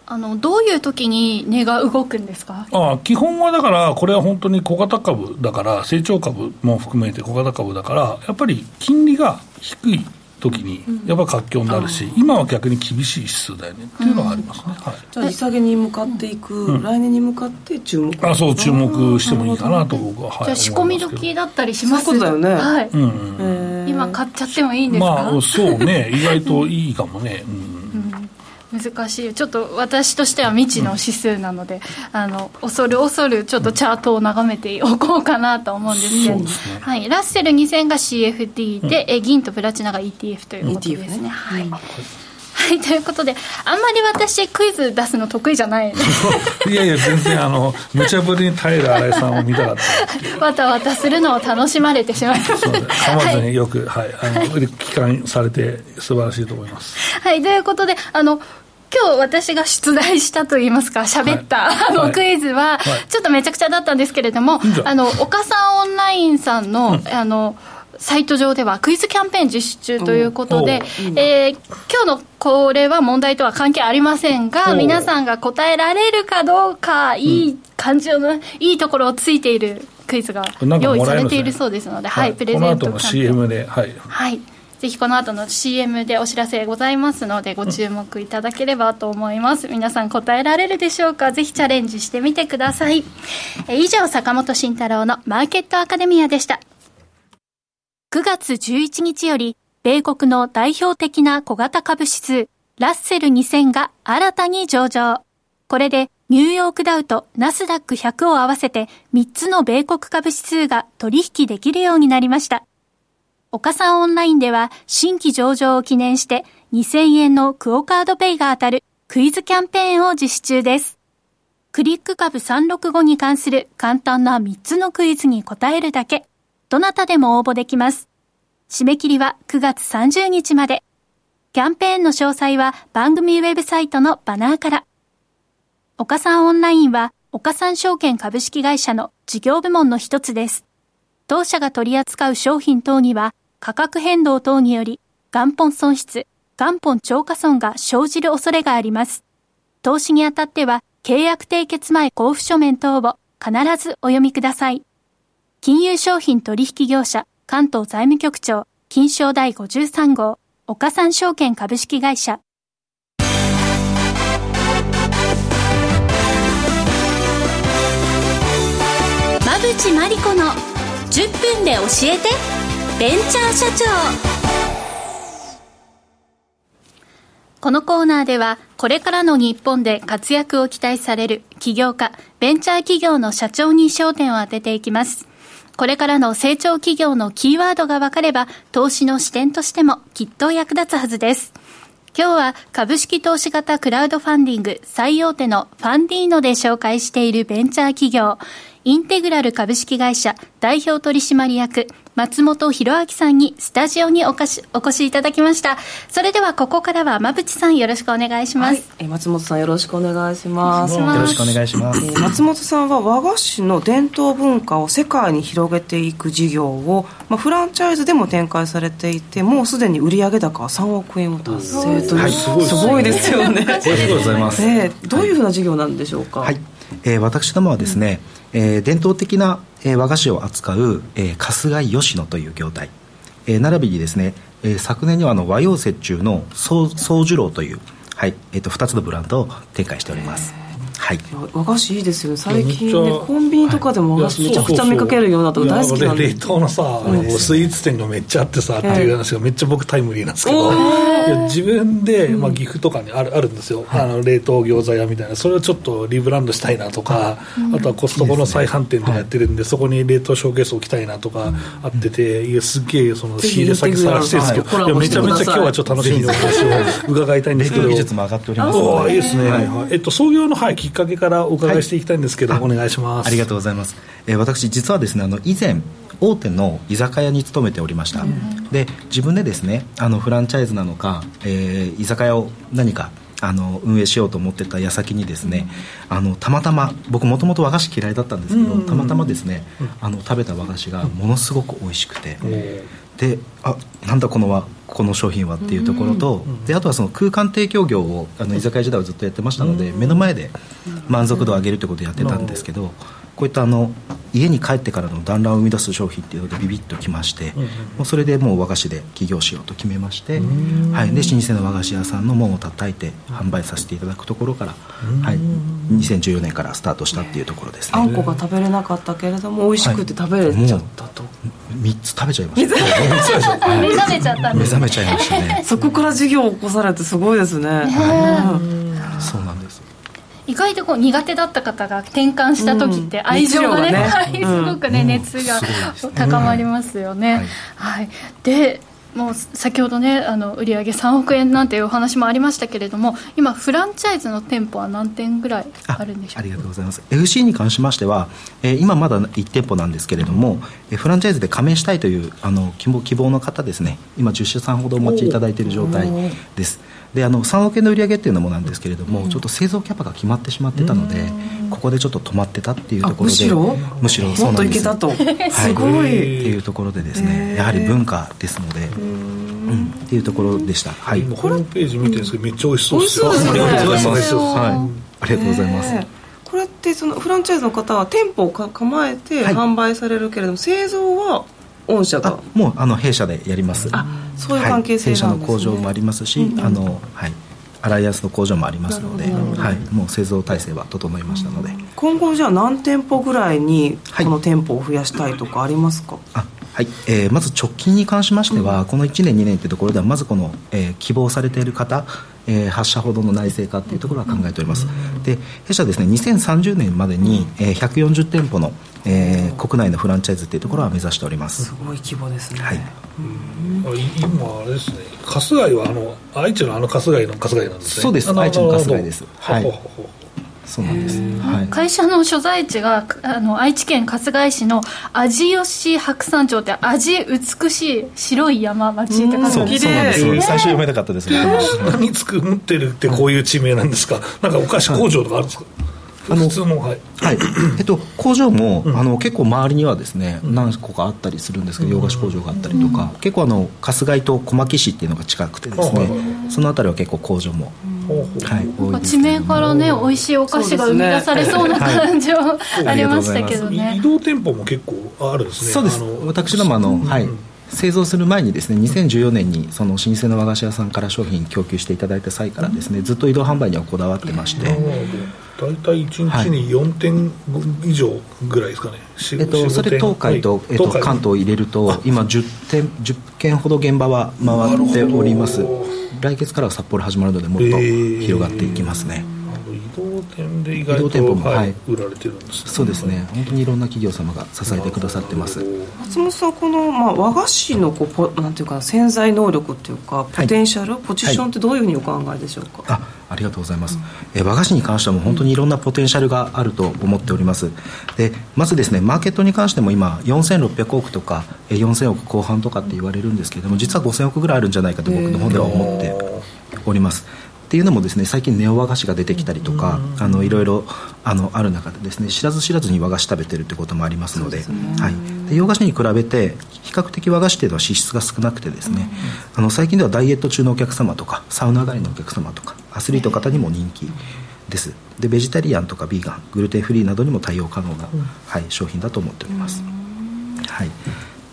あのどういう時に値が動くんですか？あ基本はだから、これは本当に小型株だから、成長株も含めて小型株だから、やっぱり金利が低い時に、やっぱ活況になるし、うん、今は逆に厳しい指数だよね。っていうのはありますね、うん。はい、じゃあ、利下げに向かっていく、うん、来年に向かって注目。あそう、注目してもいいかなと僕は、はい、じゃあ、仕込み時だったりします？そうだよね、はい。うん、今、買っちゃってもいいんですか、まあ、そうね、意外といいかもね。うん難しいちょっと私としては未知の指数なので、うん、あの恐る恐るちょっとチャートを眺めておこうかなと思うんですけど、ね、はい、ラッセル2000が CFD で、うん、え銀とプラチナが ETF ということですね。ね。はい、はいはい、ということで、あんまり私、クイズ出すの得意じゃない。いやいや、全然、あの、無茶ぶりに耐える新井さんを見たかった。わたわたするのを楽しまれてしまいました。かまずによく、はい、はい、あの、帰還されて、素晴らしいと思います。はい、ということで、あの、今日私が出題したといいますか、喋った、はい、あの、クイズは、ちょっとめちゃくちゃだったんですけれども、あの、岡さんオンラインさんの、うん、あの、サイト上ではクイズキャンペーン実施中ということで、えー、今日のこれは問題とは関係ありませんが、皆さんが答えられるかどうか、いい感じの、いいところをついているクイズが用意されているそうですので、はい、プレゼントこの後の CM で、はい。はいぜひこの後の CM でお知らせございますのでご注目いただければと思います、皆さん答えられるでしょうか？ぜひチャレンジしてみてくださいえ以上坂本慎太郎のマーケットアカデミアでした9月11日より米国の代表的な小型株指数、ラッセル2000が新たに上場。これでニューヨークダウとナスダック100を合わせて3つの米国株指数が取引できるようになりました。岡さんオンラインでは新規上場を記念して2000円のクオカードペイが当たるクイズキャンペーンを実施中です。クリック株365に関する簡単な3つのクイズに答えるだけ、どなたでも応募できます。締め切りは9月30日まで。キャンペーンの詳細は番組ウェブサイトのバナーから。岡さんオンラインは岡さん証券株式会社の事業部門の一つです。当社が取り扱う商品等には価格変動等により元本損失、元本超過損が生じる恐れがあります。投資にあたっては、契約締結前交付書面等を必ずお読みください。金融商品取引業者関東財務局長金賞第53号岡三証券株式会社馬淵真理子の10分で教えてベンチャー社長このコーナーでは、これからの日本で活躍を期待される起業家、ベンチャー企業の社長に焦点を当てていきます。これからの成長企業のキーワードが分かれば、投資の視点としてもきっと役立つはずです。今日は株式投資型クラウドファンディング最大手のファンディーノで紹介しているベンチャー企業、インテグラル株式会社代表取締役松本博明さんにスタジオにおかしお越しいただきました。それではここからは馬淵さんよろしくお願いします、はい、松本さんよろしくお願いします。よろしくお願いします、えー、松本さんは和菓子の伝統文化を世界に広げていく事業を、まあ、フランチャイズでも展開されていてもうすでに売上高は3億円を達成という、はい、すごいですよね。ありがとうございます、えー、どういうふうな事業なんでしょうか？はい、えー、私どもはですね、うんえー、伝統的な、えー、和菓子を扱う、えー、春日井吉野という業態、えー、並びにですね、えー、昨年にはあの和洋折衷の宗寿郎という、はいえーと、2つのブランドを展開しております。はい、和菓子いいですよね。最近ねコンビニとかでも和菓子めちゃくちゃ見かけるようなと大好きなんで。冷凍のさ、うん、スイーツ店がめっちゃあってさ、っていう話がめっちゃ僕タイムリーなんですけど、いや自分で、まあ、岐阜とかにあるあるんですよ、あの冷凍餃子屋みたいな。それをちょっとリブランドしたいなとか、あとはコストコの再販店とかやってるんで、そこに冷凍ショーケース置きたいなとかあってて、いやすっげえその仕入れ先探してるんですけど、い。やめちゃめちゃ今日はちょっと楽しみにお話を伺いたいんですけど。技術も上がっておりますおいいですね、えっと、創業の、はい、きっかけからお伺いしていきたいんですけど、はい、お願いします。ありがとうございます、えー、私実はですねあの以前大手の居酒屋に勤めておりました、うん、で自分でですねあのフランチャイズなのか、えー、居酒屋を何かあの運営しようと思ってた矢先にですね、あのたまたま僕もともと和菓子嫌いだったんですけど、たまたまですね、あの食べた和菓子がものすごく美味しくて、であなんだこのはこの商品はっていうところと、であとはその空間提供業をあの居酒屋時代はずっとやってましたので、目の前で満足度を上げるということをやってたんですけど、こういったあの家に帰ってからの団らんを生み出す商品っていうのでビビッときまして、もうそれでもう和菓子で起業しようと決めまして、はい、で老舗の和菓子屋さんの門を叩いて販売させていただくところから、はい、2014年からスタートしたっていうところですね。あんこが食べれなかったけれども美味しくて食べれちゃったと、はい、3つ食べちゃいました。目覚めちゃった目覚めちゃいましたね。そこから事業を起こされてすごいですね、はい、そうなんです意外とこう苦手だった方が転換した時って愛情がねうんがね。は い、すごくね、熱が高まりますよね。はい、はい、でもう先ほどねあの売上3億円なんていうお話もありましたけれども今フランチャイズの店舗は何店ぐらいあるんでしょうありがとうございます。FC に関しましては、えー、今まだ1店舗なんですけれども、えー、フランチャイズで加盟したいというあの希望希望の方ですね。今10社さんほどお待ちいただいている状態ですであの3億円の売り上げっていうのもなんですけれども、うん、ちょっと製造キャパが決まってしまってたので、ここでちょっと止まってたっていうところでむしろ？むしろそうなんです。もっといけたと、すごい。っていうところでですねやはり文化ですので、うん、っていうところでした、はい、ホームページ見てるんですけどめっちゃ美味しそうですありがとうございます、はい、ありがとうございます。これってそのフランチャイズの方は店舗を構えて販売されるけれども、製造は御社が。もうあの弊社でやります。あそういう関係性、ね。はい、弊社の工場もありますし、うん、あのはい。アライアンスの工場もありますので、はい、もう製造体制は整いましたので。今後じゃあ何店舗ぐらいにこの店舗を増やしたいとかありますか、あはい。えー、まず直近に関しましては、うん、この1年、2年というところでは、まずこの、えー、希望されている方、えー、8社ほどの内製化というところは考えております。で弊社ですね2030年までに、えー、140店舗の、えー、国内のフランチャイズというところは目指しております。すごい規模ですね、はい、今あれですね。春日井はあの愛知のあの春日井の春日井なんですね。そうです。愛知の春日井です。はい。そうなんです、はい、会社の所在地があの愛知県春日井市の味吉白山町って味美しい白い山町って感じそうなんです、最初読めなかったですね。何作ってるってこういう地名なんですか？なんかお菓子工場とかあるんですか、あの普通のはい、はい。えっと、工場も、うん、あの結構周りにはですね、何個かあったりするんですけど、洋菓子工場があったりとか、結構あの春日井と小牧市っていうのが近くてですね、その辺りは結構工場も、はい、地名からね美味しいお菓子が生み出されそうな感じは、ありましたけどね。移動店舗も結構あるんです。ねそうです。私どもあの、はい。製造する前にですね2014年にその老舗の和菓子屋さんから商品供給していただいた際からですねずっと移動販売にはこだわってまして大体1日に4点以上ぐらいですかね、えっと、それ東海と,、えっと、関東を入れると今10店10件ほど現場は回っております。来月からは札幌始まるのでもっと広がっていきますね、動店で意外と店舗も、はい、売られてるんです、ね、そうですね。本当にいろんな企業様が支えてくださってます。松本さんこの、まあ、和菓子のこうポなんていうか潜在能力っていうかポテンシャル、はい、ポジションってどういうふうにお考えでしょうか、あありがとうございます、うん、え和菓子に関してはも本当にいろんなポテンシャルがあると思っております。でまずですねマーケットに関しても今4600億とか4000億後半とかって言われるんですけれども実は5000億ぐらいあるんじゃないかと僕の方では思っておりますっていうのもですね最近ネオ和菓子が出てきたりとか、あのいろいろあのある中でですね知らず知らずに和菓子食べてるってこともありますのでで、ね、はい、で洋菓子に比べて比較的和菓子っていうのは脂質が少なくてですね、あの最近ではダイエット中のお客様とかサウナ上がりのお客様とかアスリート方にも人気です。でベジタリアンとかビーガングルテンフリーなどにも対応可能な、はい、商品だと思っております、はい。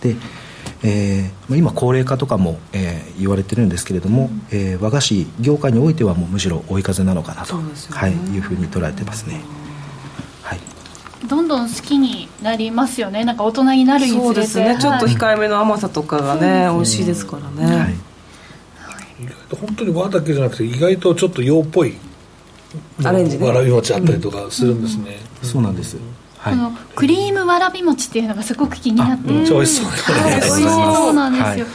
でえー、今高齢化とかも、えー、言われてるんですけれども、うん、えー、和菓子業界においてはもうむしろ追い風なのかなと、ね、はい、いうふうに捉えてますね、はい、どんどん好きになりますよね。なんか大人になるにつれて。そうですね、はい、ちょっと控えめの甘さとかがね、うん、美味しいですからね、はい、意外と本当に和だけじゃなくて意外とちょっと洋っぽいアレンジね。わらび餅あったりとかするんですね、うん、そうなんです、はい、このクリームわらび餅っていうのがすごく気になって。めっちゃ美味しそう。はい、美味しそうなんですよ、はい。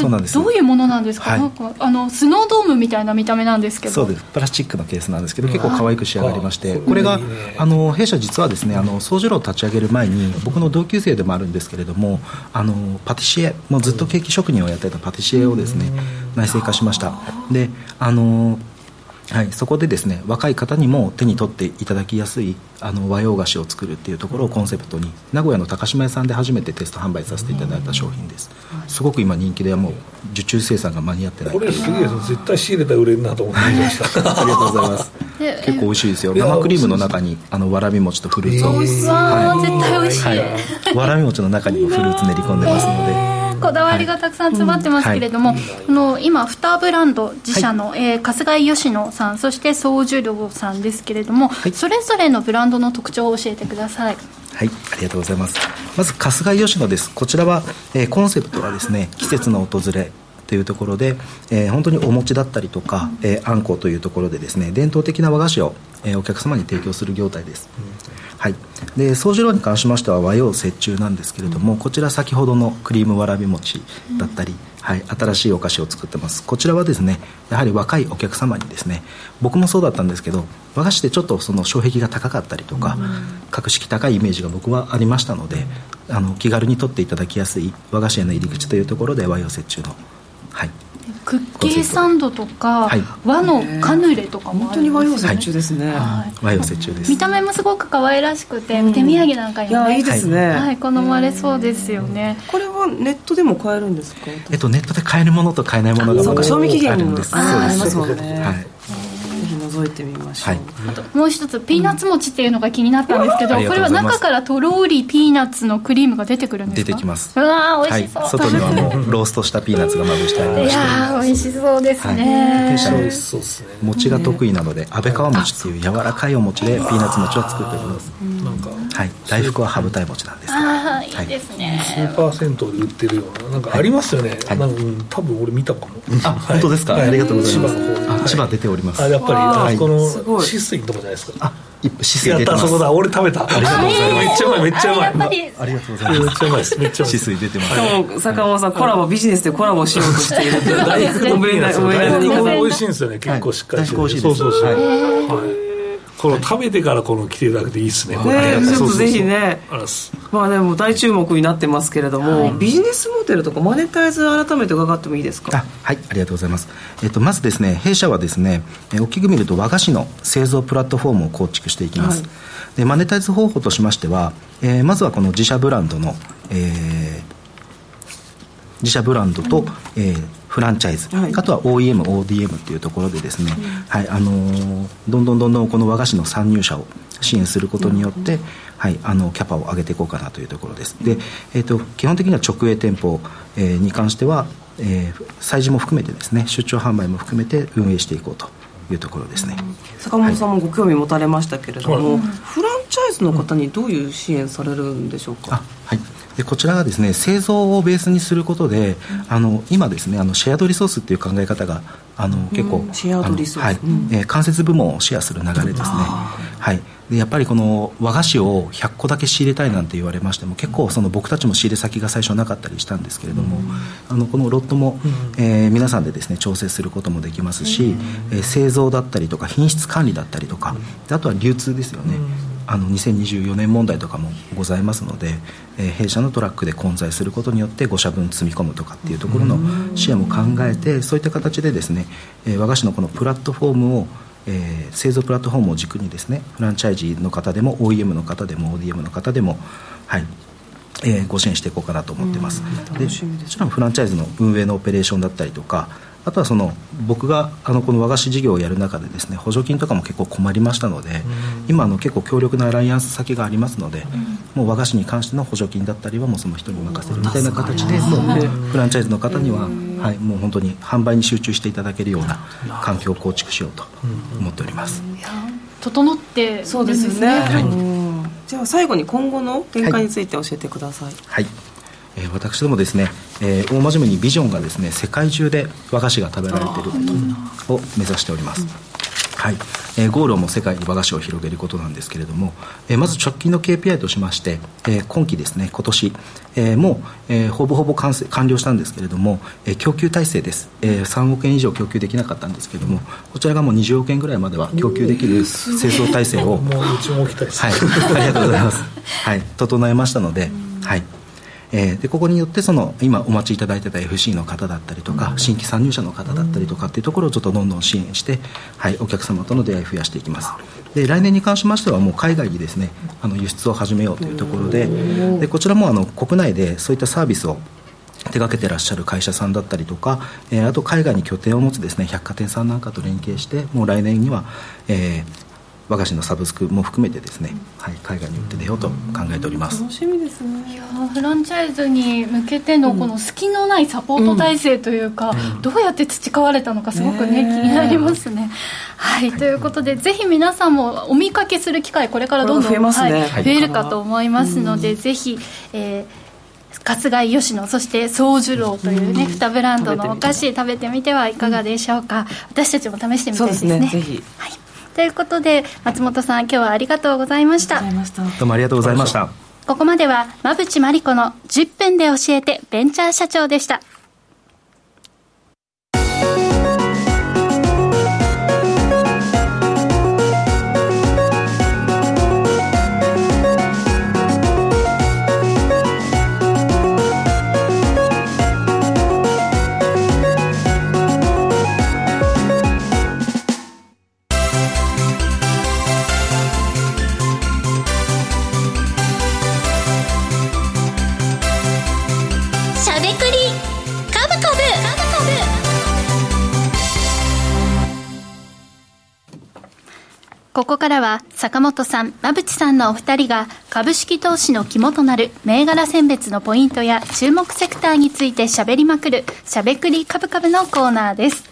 そうなんですどういうものなんですか？はい、なんかあのスノードームみたいな見た目なんですけど。そうです。プラスチックのケースなんですけど結構可愛く仕上がりまして。これがあの弊社実はですねあの総次郎を立ち上げる前に僕の同級生でもあるんですけれどもあのパティシエもうずっとケーキ職人をやってたパティシエをですね内製化しました。であのはい、そこでですね若い方にも手に取っていただきやすいあの和洋菓子を作るっていうところをコンセプトに名古屋の高島屋さんで初めてテスト販売させていただいた商品です。すごく今人気でもう受注生産が間に合ってない。これすげえ絶対仕入れたら売れるなと思ってました。ありがとうございます。結構美味しいですよ。生クリームの中にあのわらび餅とフルーツを、えー、はい、絶対美味しい、はい、わらび餅の中にもフルーツ練り込んでますのでこだわりがたくさん詰まってますけれども、はい。うん、の今2ブランド自社の、はい、えー、春日井吉野さんそして総樹郎さんですけれども、はい、それぞれのブランドの特徴を教えてください。はい。ありがとうございます。まず春日井吉野です。こちらは、えー、コンセプトはですね季節の訪れというところで、えー、本当にお餅だったりとか、えー、あんこというところでですね伝統的な和菓子を、えー、お客様に提供する業態です、うんはい、で宗次郎に関しましては和洋折衷なんですけれども、こちら先ほどのクリームわらび餅だったり、はい、新しいお菓子を作ってます。こちらはですねやはり若いお客様にですね僕もそうだったんですけど和菓子ってちょっとその障壁が高かったりとか、格式高いイメージが僕はありましたので、あの気軽に取っていただきやすい和菓子への入り口というところで和洋折衷の、はい、クッキーサンドとか、はい、和のカヌレとかもね、本当に和洋折衷ですね、はい、和洋折衷です。見た目もすごく可愛らしくて、うん、手土産なんかにも、ね、いいですね、はい、好まれそうですよね、これはネットでも買えるんですか？えっとネットで買えるものと買えないものがそうか賞味期限もあるんです。ありますもんね、はい覗いてみましょう、はい、あともう一つピーナッツ餅っていうのが気になったんですけど、うん、これは中からとろりピーナッツのクリームが出てくるんですか？出てきます。うわ美味しそう、はい、外にはもうローストしたピーナッツがまぶしてありましてい。や美味しそうですね、弊社の餅が得意なので安倍川餅っていう柔らかいお餅でピーナッツ餅を作っております。なんかはい。大福は羽二重餅なんですああいいですね、スーパー銭湯で売ってるようななんかありますよね、はい、なんか多分俺見たかも。あ本当ですか、ありがとうございます千葉出ております。あやっぱりあ。そこの止水のとこじゃないですか。あ止水出てます。そこだ。俺食べた。ありがとうございます。めっちゃうまいめっちゃうまい。あり。がとうございます。めっちゃうまいです。めっちゃ止水出てます。しかも坂本さんコラボビジネスでコラボしようとしている 大福の上に美味しいんですよね。結構しっかりしてそうそうそうはいこの食べてからこの来ていただくといいですね。ねちょっとぜひね。まあでも大注目になってますけれども、はい、ビジネスモデルとかマネタイズ改めて伺ってもいいですか？はいありがとうございます。えっとまずですね弊社はですね大きく見ると和菓子の製造プラットフォームを構築していきます。はい、でマネタイズ方法としましては、えー、まずはこの自社ブランドの、えー、自社ブランドと、うん、えーフランチャイズ、はい、あとは OEM、ODM っていうところでですね、うん、はいあのー、どんどんどんどんこの和菓子の参入者を支援することによって、うん、はい、あのキャパを上げていこうかなというところです。で、えーと、基本的には直営店舗、えー、に関しては、えー、催事も含めてですね出張販売も含めて運営していこうというところですね、坂本さんもご興味持たれましたけれども、はい、フランチャイズの方にどういう支援されるんでしょうか、はいでこちらがですね製造をベースにすることで、あの今ですねあのシェアドリソースっていう考え方があの結構、シェアドリソース、はい。えー、間接部門をシェアする流れですね、はい。でやっぱりこの和菓子を100個だけ仕入れたいなんて言われましても結構その僕たちも仕入れ先が最初なかったりしたんですけれども、あのこのロットも、えー、皆さんでですね調整することもできますし、えー、製造だったりとか品質管理だったりとかあとは流通ですよね、あの2024年問題とかもございますので、えー、弊社のトラックで混在することによって5社分積み込むとかっていうところの視野も考えてそういった形でですね、えー、和菓子のこのプラットフォームをえー、製造プラットフォームを軸にですねフランチャイジーの方でも OEM の方でも ODM の方でも、はいえー、ご支援していこうかなと思ってます。でもちろんフランチャイズの運営のオペレーションだったりとかあとはその僕があのこの和菓子事業をやる中でですね補助金とかも結構困りましたので、今あの結構強力なアライアンス先がありますので、もう和菓子に関しての補助金だったりはもうその人に任せるみたいな形でもう。フランチャイズの方には、はい、もう本当に販売に集中していただけるような環境を構築しようと思っております。整ってそうですね、はい、じゃあ最後に今後の展開について教えてください。はい、えー、私どもですね、えー、大真面目にビジョンがですね世界中で和菓子が食べられていることを目指しております、はい、えー、ゴールも世界に和菓子を広げることなんですけれども、えー、まず直近の KPI としまして、えー、今期ですね今年、えー、もう、えー、ほぼほぼ完成完了したんですけれども、えー、供給体制です、えー、3億円以上供給できなかったんですけれどもこちらがもう20億円ぐらいまでは供給できる製造体制をもううちも置きたいです、はい、ありがとうございます、はい、整えましたので、はいえー、でここによってその今お待ちいただいてた FC の方だったりとか、うん、新規参入者の方だったりとかっていうところをちょっとどんどん支援して、はい、お客様との出会いを増やしていきます。で来年に関しましてはもう海外にですねあの輸出を始めようというところででこちらもあの国内でそういったサービスを手掛けてらっしゃる会社さんだったりとか、えー、あと海外に拠点を持つですね百貨店さんなんかと連携してもう来年には、えー、和菓子のサブスクも含めてですね、はい、海外に売って出ようと考えております。楽しみですね。いやフランチャイズに向けてのこの隙のないサポート体制というか、うん、どうやって培われたのかすごくね、ね、気になりますね。はい、はい、ということでぜひ皆さんもお見かけする機会これからどんどん増え,、はい、増えるかと思いますので、ぜひ、えー春日井吉野そして宗樹郎というね、2ブランドのお菓子食べてみてはいかがでしょうか、私たちも試してみたいですね。すね。ぜひ、はいということで松本さん今日はありがとうございました。どうもありがとうございました。ここまでは馬淵真理子の10分で教えてベンチャー社長でしたここからは坂本さん、馬淵さんのお二人が株式投資の肝となる銘柄選別のポイントや注目セクターについて喋りまくるしゃべくり株株のコーナーです。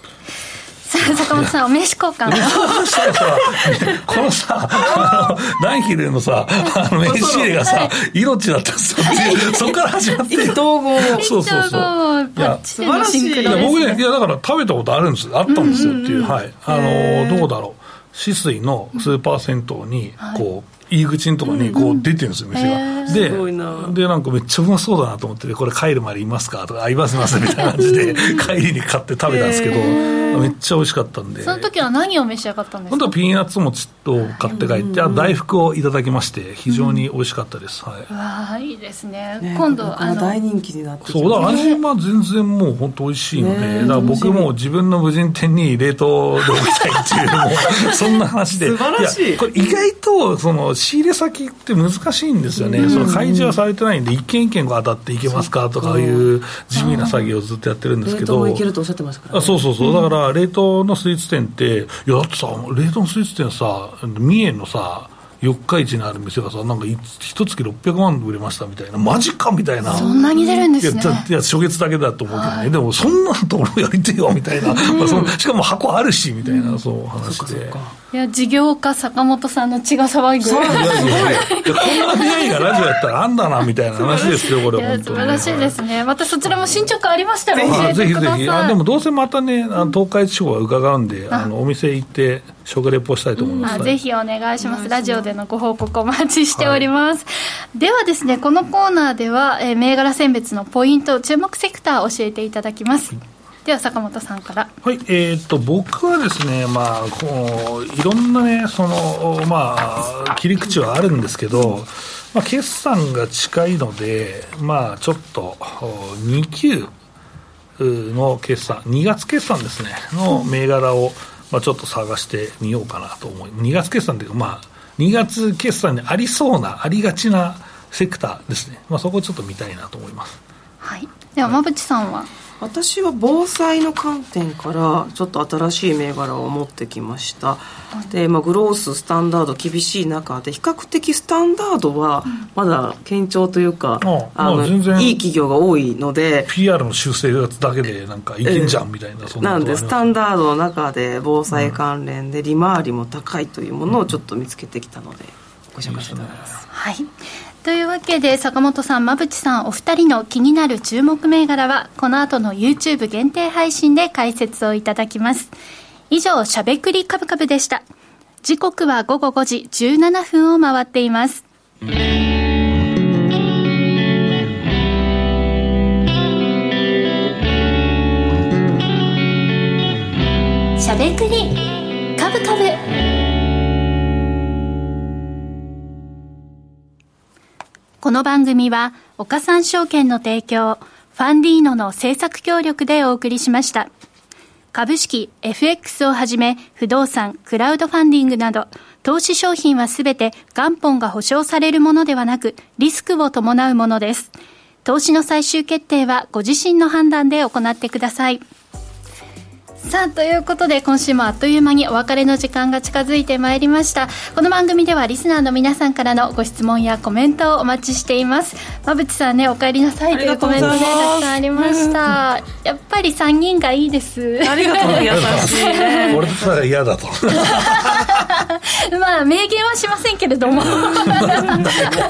さあ、坂本さん、お名刺交換を。このさ、あの、ナイヒルのさ、あの、名刺入れがさ、命だったんですよ。そこから始まって。意気投合。そうそうそう。いや、素晴らしい。いや、僕ね、いや、だから食べたことあるんです。あったんですよっていう。はい。あの、どこだろう。止水のスーパー銭湯にこう、入り口のところにこう出てるんですよ、店が。で、で、なんかめっちゃうまそうだなと思って、これ帰るまでいますかとか、あ、いますいますみたいな感じで、帰りに買って食べたんですけど、めっちゃ美味しかったんで。その時は何を召し上がったんですか？本当はピーナッツ餅と買って帰って、大福をいただきまして、非常に美味しかったです。はい。わあ、いいですね。今度、あの、大人気になってそう、だから味は全然もう本当美味しいので、だから僕も自分の無人店に冷凍で置きたいっていう、もう、そんな話で。素晴らしい。これ意外と、その、仕入れ先って難しいんですよね。その開示はされてないんで、一軒一軒当たっていけますかとかいう地味な作業をずっとやってるんですけど。冷凍もいけるとおっしゃってましたから、ね、あそうそうそう。だから冷凍のスイーツ店って、いや、だってさ、冷凍のスイーツ店さ、三重のさ、四日市にある店がさ、なんか一月600万売れましたみたいな、マジかみたいな。そんなに出るんですね。いや、初月だけだと思うけどね。はい、でも、そんなところやりてよみたいな。まあ、そのしかも箱あるし、みたいな、そう話で。いや、事業家坂本さんの血が騒ぐ。そうですね。こんな出会いがラジオやったらあんだな、みたいな話ですよ、これ、本当素晴らしいですね。またそちらも進捗ありましたら教えてください。ぜひぜひ。あでもどうせまたね、東海地方は伺うんで、あの、お店行って、食レポしたいと思います。ぜひお願いします。ラジオでのご報告お待ちしております。はい、ではですね、このコーナーでは、えー、銘柄選別のポイント、注目セクター教えていただきます。では坂本さんからはいえー、っと僕はですねまあこういろんなねそのまあ切り口はあるんですけど、まあ、決算が近いのでまあちょっと2級の決算2月決算ですねの銘柄を、まあ、ちょっと探してみようかなと思い2月決算というかまあ2月決算にありそうなありがちなセクターですね、まあ、そこをちょっと見たいなと思います。はい。では馬渕さんは、私は防災の観点からちょっと新しい銘柄を持ってきました、で、まあ、グローススタンダード厳しい中で比較的スタンダードはまだ堅調というか、うん、あのいい企業が多いので PR の修正だけでなんかいけんじゃんみたいな、そんななんでスタンダードの中で防災関連で利回りも高いというものをちょっと見つけてきたのでご紹介したいと思います、はいというわけで坂本さん馬淵さんお二人の気になる注目銘柄はこの後の YouTube 限定配信で解説をいただきます。以上しゃべくりカブカブでした。時刻は午後5時17分を回っています。しゃべくりカブカブこの番組は、岡三証券の提供、ファンディーノの制作協力でお送りしました。株式、FX をはじめ、不動産、クラウドファンディングなど、投資商品はすべて元本が保証されるものではなく、リスクを伴うものです。投資の最終決定はご自身の判断で行ってください。さあということで今週もあっという間にお別れの時間が近づいてまいりました。この番組ではリスナーの皆さんからのご質問やコメントをお待ちしています。馬淵さんねお帰りなさいというコメントねたくさんありました。やっぱり3人がいいです。ありがとう優 しい、ね、俺たら嫌だと。まあ明言はしませんけれども。坂本さん。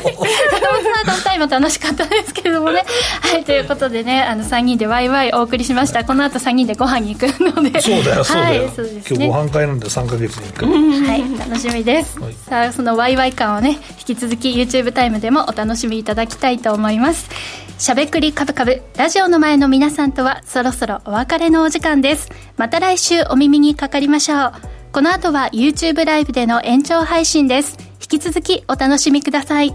のタイム楽しかったですけれどもねはいということでねあの3人でワイワイお送りしましたこの後3人でご飯に行くのでそうだよそうだよ、はい、そうですね、今日ご飯会なんで3か月に1回、はい楽しみです、はい、さあそのワイワイ感をね引き続き YouTube タイムでもお楽しみいただきたいと思います。しゃべくりカブカブラジオの前の皆さんとはそろそろお別れのお時間です。また来週お耳にかかりましょう。この後は YouTube ライブでの延長配信です。引き続きお楽しみください